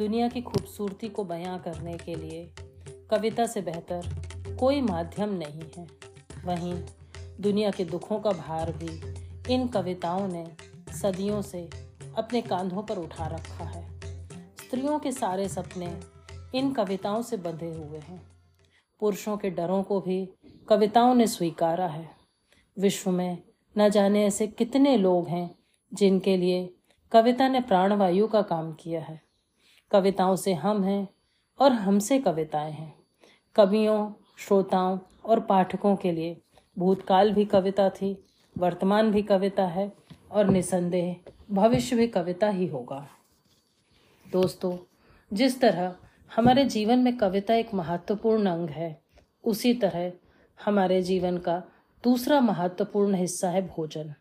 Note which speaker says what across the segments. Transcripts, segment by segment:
Speaker 1: दुनिया की खूबसूरती को बयां करने के लिए कविता से बेहतर कोई माध्यम नहीं है। वहीं दुनिया के दुखों का भार भी इन कविताओं ने सदियों से अपने कांधों पर उठा रखा है। स्त्रियों के सारे सपने इन कविताओं से बंधे हुए हैं। पुरुषों के डरों को भी कविताओं ने स्वीकारा है। विश्व में न जाने ऐसे कितने लोग हैं जिनके लिए कविता ने प्राणवायु का काम किया है। कविताओं से हम हैं और हमसे कविताएँ हैं। कवियों, श्रोताओं और पाठकों के लिए भूतकाल भी कविता थी, वर्तमान भी कविता है और निसंदेह भविष्य भी कविता ही होगा। दोस्तों, जिस तरह हमारे जीवन में कविता एक महत्वपूर्ण अंग है, उसी तरह हमारे जीवन का दूसरा महत्वपूर्ण हिस्सा है भोजन।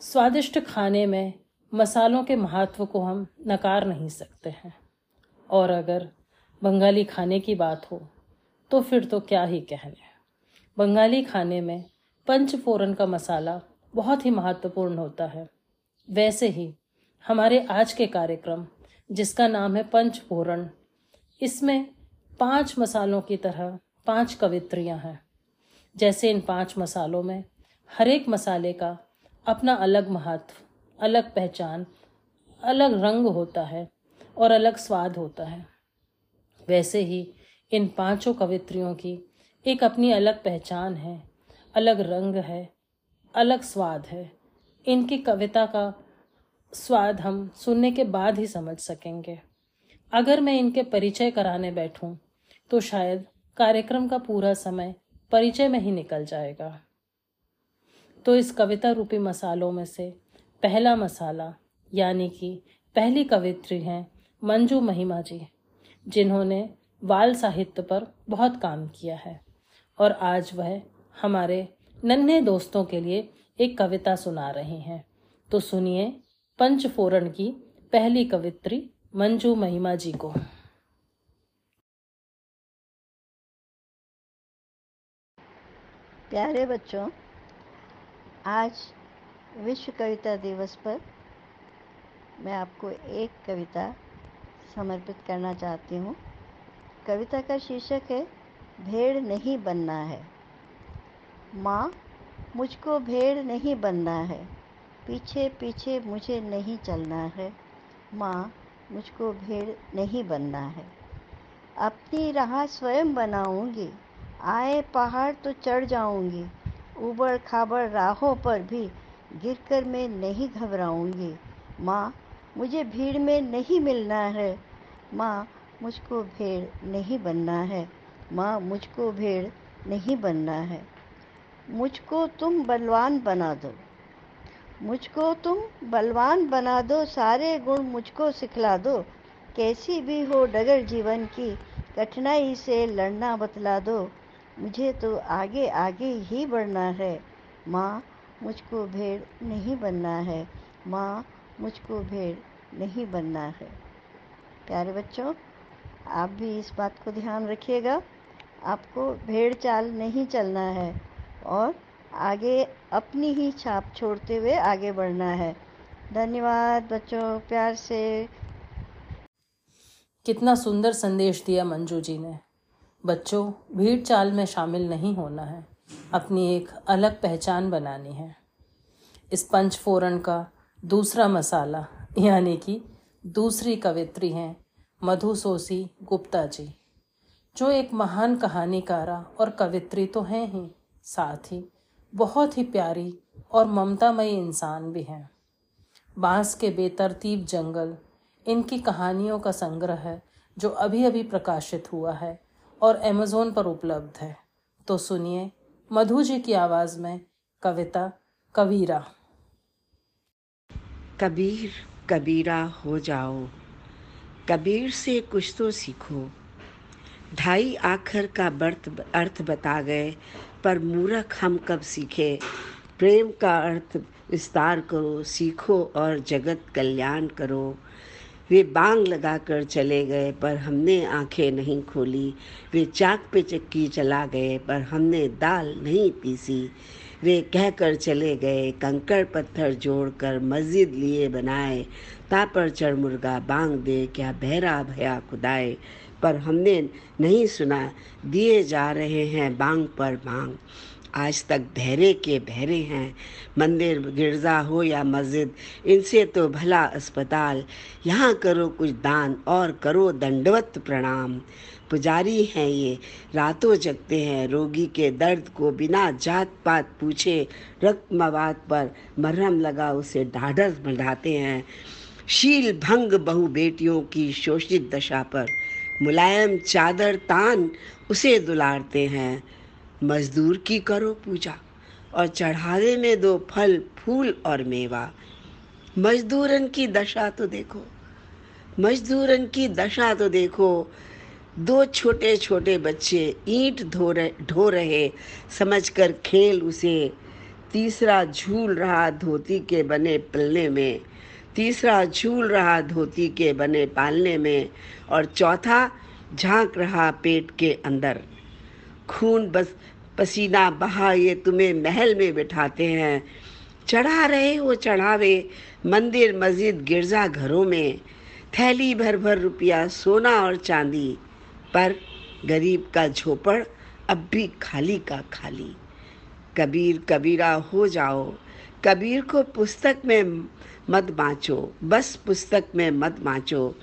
Speaker 1: स्वादिष्ट खाने में मसालों के महत्व को हम नकार नहीं सकते हैं। और अगर बंगाली खाने की बात हो तो फिर तो क्या ही कहने बंगाली खाने में पंचफोरन का मसाला बहुत ही महत्वपूर्ण होता है। वैसे ही हमारे आज के कार्यक्रम, जिसका नाम है पंचफोरन, इसमें पाँच मसालों की तरह पाँच कवित्रियाँ हैं। जैसे इन पाँच मसालों में हर एक मसाले का अपना अलग महत्व अलग पहचान, अलग रंग होता है और अलग स्वाद होता है। वैसे ही इन पाँचों कवित्रियों की एक अपनी अलग पहचान है, अलग रंग है, अलग स्वाद है। इनकी कविता का स्वाद हम सुनने के बाद ही समझ सकेंगे। अगर मैं इनके परिचय कराने बैठूं तो शायद कार्यक्रम का पूरा समय परिचय में ही निकल जाएगा। तो इस कविता रूपी मसालों में से पहला मसाला, यानी कि पहली कवित्री हैं मंजू महिमा जी, जिन्होंने बाल साहित्य पर बहुत काम किया है। और आज वह हमारे नन्हे दोस्तों के लिए एक कविता सुना रही हैं। तो सुनिए पंचफोरन की पहली कवित्री मंजू महिमा जी को।
Speaker 2: प्यारे बच्चों, आज विश्व कविता दिवस पर मैं आपको एक कविता समर्पित करना चाहती हूँ। कविता का शीर्षक है, भेड़ नहीं बनना है। माँ, मुझको भेड़ नहीं बनना है। पीछे पीछे मुझे नहीं चलना है। माँ, मुझको भेड़ नहीं बनना है। अपनी राह स्वयं बनाऊँगी। आए पहाड़ तो चढ़ जाऊँगी। उबड़ खाबड़ राहों पर भी गिरकर मैं नहीं घबराऊँगी। माँ, मुझे भीड़ में नहीं मिलना है। माँ, मुझको भेड़ नहीं बनना है। माँ, मुझको भेड़ नहीं बनना है। मुझको तुम बलवान बना दो। मुझको तुम बलवान बना दो। सारे गुण मुझको सिखला दो। कैसी भी हो डगर जीवन की, कठिनाई से लड़ना बतला दो। मुझे तो आगे आगे ही बढ़ना है। माँ मुझको भेड़ नहीं बनना है। माँ, मुझको भेड़ नहीं बनना है। प्यारे बच्चों, आप भी इस बात को ध्यान रखिएगा। आपको भेड़ चाल नहीं चलना है और आगे अपनी ही छाप छोड़ते हुए आगे बढ़ना है। धन्यवाद बच्चों, प्यार से।
Speaker 1: कितना सुंदर संदेश दिया मंजू जी ने। बच्चों, भीड़ चाल में शामिल नहीं होना है। अपनी एक अलग पहचान बनानी है। इस पंचफोरन का दूसरा मसाला, यानी कि दूसरी कवित्री हैं मधुसोसी गुप्ता जी, जो एक महान कहानीकारा और कवित्री तो हैं ही, साथ ही बहुत ही प्यारी और ममतामयी इंसान भी हैं। बाँस के बेतरतीब जंगल इनकी कहानियों का संग्रह है जो अभी अभी प्रकाशित हुआ है और अमेज़ोन पर उपलब्ध है। तो सुनिए मधु जी की आवाज़ में कविता, कबीरा।
Speaker 3: कबीर, कबीरा, हो जाओ। कबीर से कुछ तो सीखो। ढाई आखर का बर्थ अर्थ बता गए, पर मूर्ख हम कब सीखे? प्रेम का अर्थ विस्तार करो, सीखो और जगत कल्याण करो। वे बांग लगाकर चले गए, पर हमने आँखें नहीं खोली। वे चाक पे चक्की चला गए, पर हमने दाल नहीं पीसी। रे कहकर चले गए, कंकड़ पत्थर जोड़कर मस्जिद लिए बनाए। तापर चढ़ मुर्गा बांग दे, क्या बहरा भया खुदाए। पर हमने नहीं सुना, दिए जा रहे हैं बांग पर बांग। आज तक बहरे के बहरे हैं। मंदिर गिरजा हो या मस्जिद, इनसे तो भला अस्पताल। यहाँ करो कुछ दान और करो दंडवत प्रणाम। पुजारी हैं ये, रातों जगते हैं। रोगी के दर्द को बिना जात पात पूछे रक्त मवाद पर मरहम लगा उसे ढाढ़स बढ़ाते हैं। शील भंग बहु बेटियों की शोषित दशा पर, मुलायम चादर तान उसे दुलारते हैं। मजदूर की करो पूजा और चढ़ावे में दो फल, फूल और मेवा। मजदूरन की दशा तो देखो, मजदूरन की दशा तो देखो। दो छोटे छोटे बच्चे ईंट धो रहे, ढो रहे, समझकर खेल उसे। तीसरा झूल रहा धोती के बने पलने में, तीसरा झूल रहा धोती के बने पालने में, और चौथा झाँक रहा पेट के अंदर। खून बस, पसीना बहा ये तुम्हें महल में बिठाते हैं। चढ़ा रहे हो चढ़ावे, मंदिर मस्जिद गिरजा घरों में। थैली भर भर रुपया सोना और चांदी, पर गरीब का झोपड़ अब भी खाली का खाली। कबीर कबीरा हो जाओ, कबीर को पुस्तक में मत बाँचो, बस पुस्तक में मत बाँचो।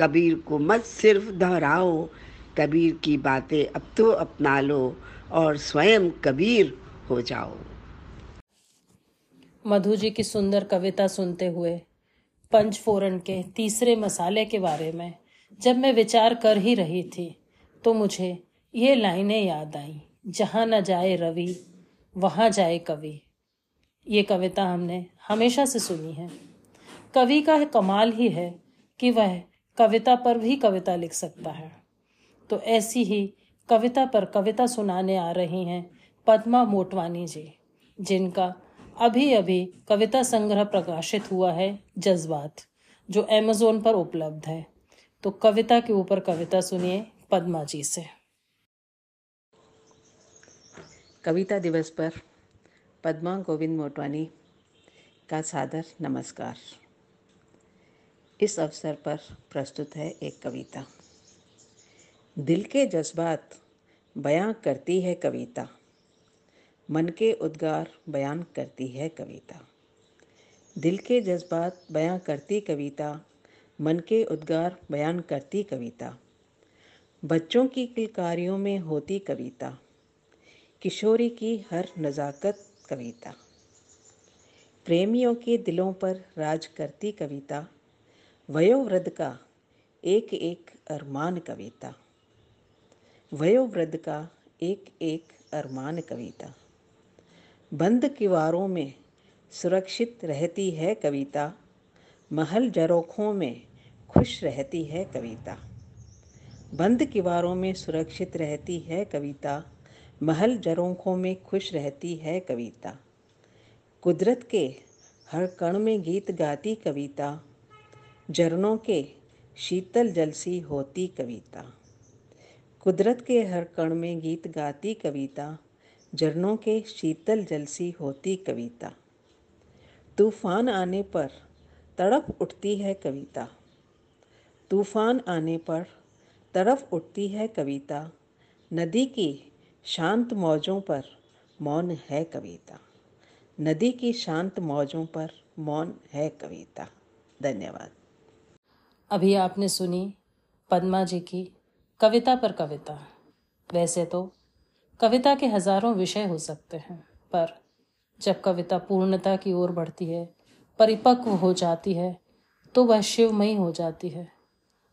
Speaker 3: कबीर को मत सिर्फ़ दोहराओ कबीर की बातें अब तो अपना लो और स्वयं कबीर हो जाओ।
Speaker 1: मधु जी की सुंदर कविता सुनते हुए पंचफोरन के तीसरे मसाले के बारे में जब मैं विचार कर ही रही थी तो मुझे ये लाइनें याद आई। जहाँ न जाए रवि, वहाँ जाए कवि। ये कविता हमने हमेशा से सुनी है। कवि का कमाल ही है कि वह कविता पर भी कविता लिख सकता है। तो ऐसी ही कविता पर कविता सुनाने आ रही हैं पद्मा मोटवानी जी, जिनका अभी अभी कविता संग्रह प्रकाशित हुआ है जज्बात, जो अमेजोन पर उपलब्ध है। तो कविता के ऊपर कविता सुनिए पद्मा जी से।
Speaker 4: कविता दिवस पर पद्मा गोविंद मोटवानी का सादर नमस्कार। इस अवसर पर प्रस्तुत है एक कविता। दिल के जज्बात बयां करती है कविता। मन के उद्गार बयान करती है कविता। दिल के जज्बात बयां करती कविता, मन के उद्गार बयान करती कविता। बच्चों की किलकारियों में होती कविता, किशोरी की हर नज़ाकत कविता। प्रेमियों के दिलों पर राज करती कविता, वयोवृद्ध का एक एक अरमान कविता। वयोवृद्ध का एक एक अरमान कविता। बंद किवारों में सुरक्षित रहती है कविता, महल जरोखों में खुश रहती है कविता। बंद किवारों में सुरक्षित रहती है कविता, महल जरोखों में खुश रहती है कविता। कुदरत के हर कण में गीत गाती कविता झरनों के शीतल जलसी होती कविता। कुदरत के हर कण में गीत गाती कविता, झरनों के शीतल जलसी होती कविता। तूफ़ान आने पर तड़प उठती है कविता। तूफ़ान आने पर तड़प उठती है कविता। नदी की शांत मौजों पर मौन है कविता। नदी की शांत मौजों पर मौन है कविता। धन्यवाद।
Speaker 1: अभी आपने सुनी पद्मा जी की कविता पर कविता। वैसे तो कविता के हज़ारों विषय हो सकते हैं, पर जब कविता पूर्णता की ओर बढ़ती है, परिपक्व हो जाती है तो वह शिवमयी हो जाती है।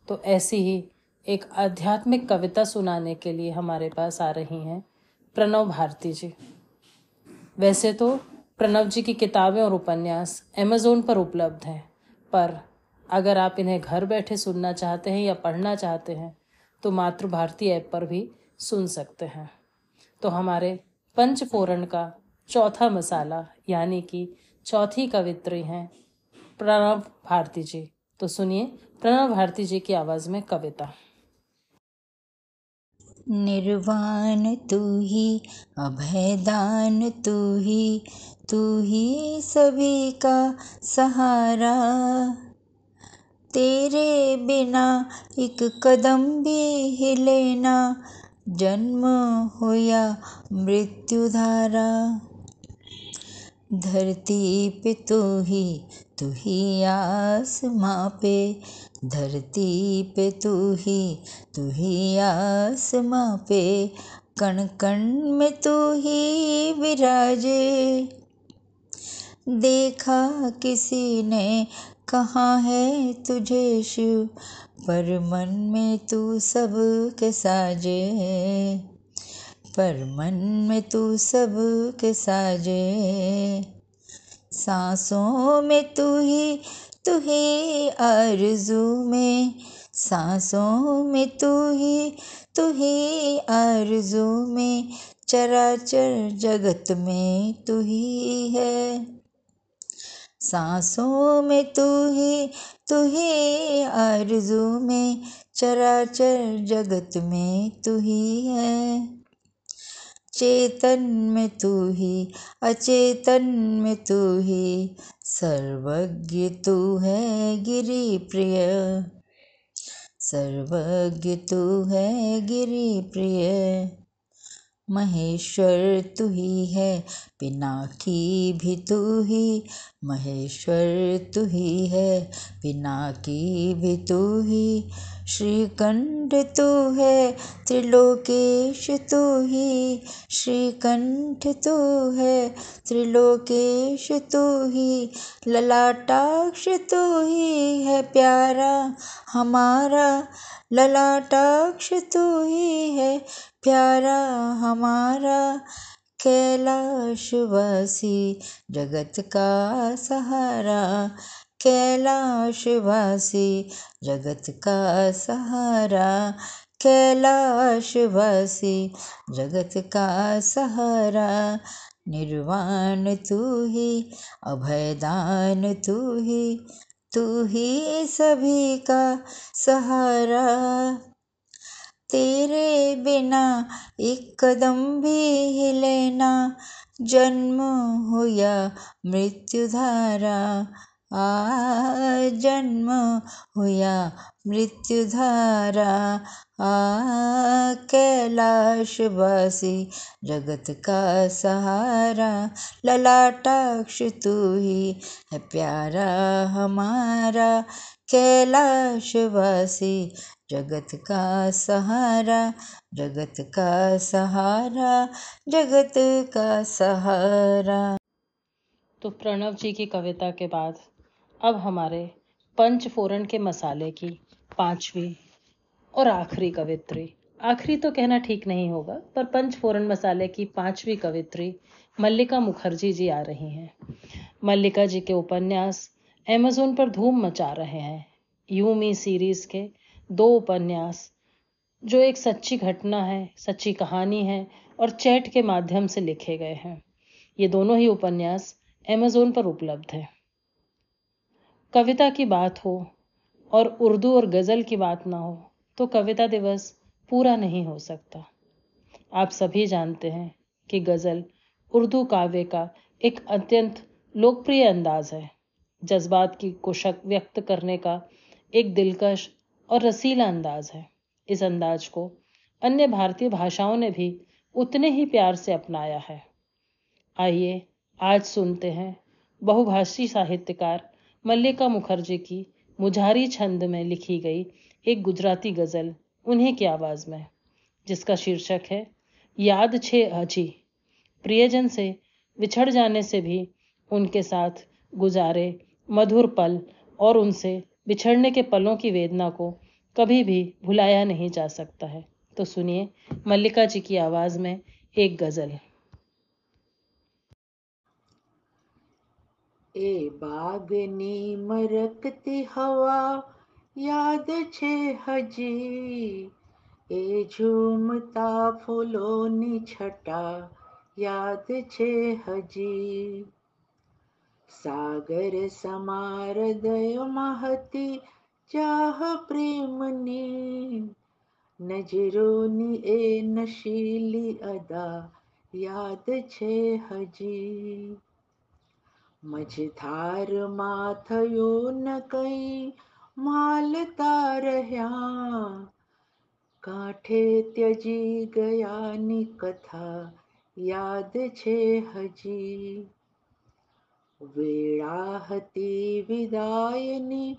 Speaker 1: तो ऐसी ही एक आध्यात्मिक कविता सुनाने के लिए हमारे पास आ रही हैं प्रणव भारती जी। वैसे तो प्रणव जी की किताबें और उपन्यास अमेजोन पर उपलब्ध हैं, पर अगर आप इन्हें घर बैठे सुनना चाहते हैं या पढ़ना चाहते हैं तो मातृभारती ऐप पर भी सुन सकते हैं। तो हमारे पंचफोरन का चौथा मसाला, यानी कि चौथी कवित्री हैं प्रणव भारती जी। तो सुनिए प्रणव भारती जी की आवाज़ में कविता।
Speaker 5: निर्वाण तू ही, अभयदान तू ही तू ही सभी का सहारा। तेरे बिना एक कदम भी हिले ना। जन्म हो या मृत्यु धारा। धरती पे तू ही तू ही आसमां पे। धरती पे तू ही तू ही आसमां पे। कण कण में तू ही विराजे। देखा किसी ने कहा है तुझे शिव? पर मन में तू सब के साजे पर मन में तू सब के साजे सांसों में तू ही तू ही आरज़ू में। सांसों में तू ही तू ही आरज़ू में। चराचर जगत में तू ही है। सांसों में तू ही तू ही आरज़ू में, चराचर जगत में तू ही। है चेतन में तू ही अचेतन में तू ही सर्वज्ञ तू है गिरी प्रिय सर्वज्ञ तू है गिरी प्रिय महेश्वर तू ही है, पिनाकी भी तू ही। महेश्वर तू ही है, पिनाकी भी तू ही। श्रीकंठ तू है, त्रिलोकेश तू ही। श्रीकंठ तू है, त्रिलोकेश तू ही। ललाटाक्ष तू ही है, प्यारा हमारा। ललाटाक्ष तू ही है, प्यारा हमारा। कैलाशवासी जगत का सहारा। कैलाशवासी जगत का सहारा। कैलाशवासी जगत का सहारा। निर्वाण तू ही, अभयदान तू ही तू ही सभी का सहारा। तेरे बिना एक कदम भी हिले ना जन्म हो या मृत्यु धारा आ जन्म हो या मृत्यु धारा आ कैलाशवासी जगत का सहारा, ललाटाक्ष तू ही है प्यारा हमारा कैलाशवासी जगत का सहारा, जगत का सहारा, जगत का सहारा।
Speaker 1: तो प्रणव जी की कविता के बाद अब हमारे पंच फोरन के मसाले की पांचवी और आखिरी कवित्री। आखिरी तो कहना ठीक नहीं होगा, पर पंच फोरन मसाले की पांचवी कवित्री मल्लिका मुखर्जी जी आ रही हैं। मल्लिका जी के उपन्यास अमेजोन पर धूम मचा रहे हैं। यू मी सीरीज़ के दो उपन्यास, जो एक सच्ची घटना है, सच्ची कहानी है और चैट के माध्यम से लिखे गए हैं। ये दोनों ही उपन्यास अमेजोन पर उपलब्ध है। कविता की बात हो और उर्दू और गज़ल की बात ना हो तो कविता दिवस पूरा नहीं हो सकता। आप सभी जानते हैं कि गज़ल उर्दू काव्य का एक अत्यंत लोकप्रिय अंदाज है। जज्बात की कुशक व्यक्त करने का एक दिलकश और रसीला अंदाज है। इस अंदाज को अन्य भारतीय भाषाओं ने भी उतने ही प्यार से अपनाया है। आइए आज सुनते हैं बहुभाषी साहित्यकार मल्लिका मुखर्जी की मुझारी छंद में लिखी गई एक गुजराती गज़ल, उन्हीं की आवाज़ में, जिसका शीर्षक है, याद छे अजी प्रियजन से बिछड़ जाने से भी उनके साथ गुजारे मधुर पल और उनसे बिछड़ने के पलों की वेदना को कभी भी भुलाया नहीं जा सकता है। तो सुनिए मल्लिका जी की आवाज़ में एक गज़ल।
Speaker 3: ए બાગની મરકતી હવા યાદ છે હજી એ ઝૂમતા ફૂલોની છટા યાદ છે હજી સાગર સમાર હૃદયમાં હતી ચાહ પ્રેમની
Speaker 6: નજરોની એ નશીલી અદા યાદ છે હજી મझधाરમાં થયું ન કઈ માલતા રહ્યા કાંઠે ત્યજી ગયાની કથા યાદ છે હજી વેળા હતી વિદાયની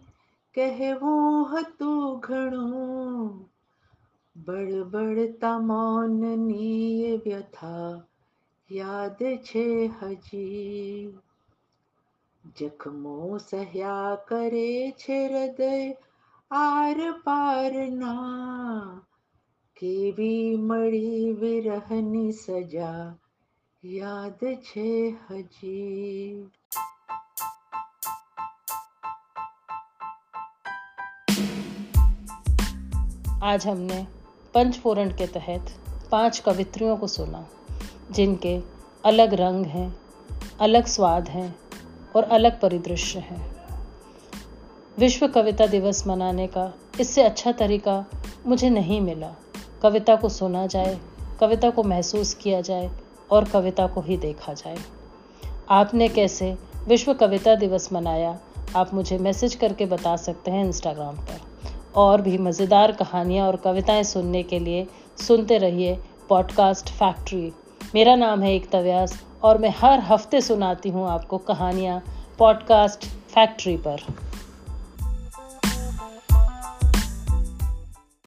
Speaker 6: કહેવું હતું ઘણું બળબડતા મૌનની વ્યથા યાદ છે હજી જખમો સહ્યા કરે છે હૃદય આર પારના કેવી મળી વિરહની સજા યાદ છે હજી
Speaker 1: आज हमने पंचफोरण के तहत पांच कवित्रियों को सुना जिनके अलग रंग हैं अलग स्वाद हैं और अलग परिदृश्य हैं। विश्व कविता दिवस मनाने का इससे अच्छा तरीका मुझे नहीं मिला। कविता को सुना जाए, कविता को महसूस किया जाए और कविता को ही देखा जाए। आपने कैसे विश्व कविता दिवस मनाया, आप मुझे मैसेज करके बता सकते हैं इंस्टाग्राम पर। और भी मज़ेदार कहानियाँ और कविताएँ सुनने के लिए सुनते रहिए पॉडकास्ट फैक्ट्री। मेरा नाम है एकता व्यास और मैं हर हफ़्ते सुनाती हूँ आपको कहानियाँ पॉडकास्ट फैक्ट्री पर।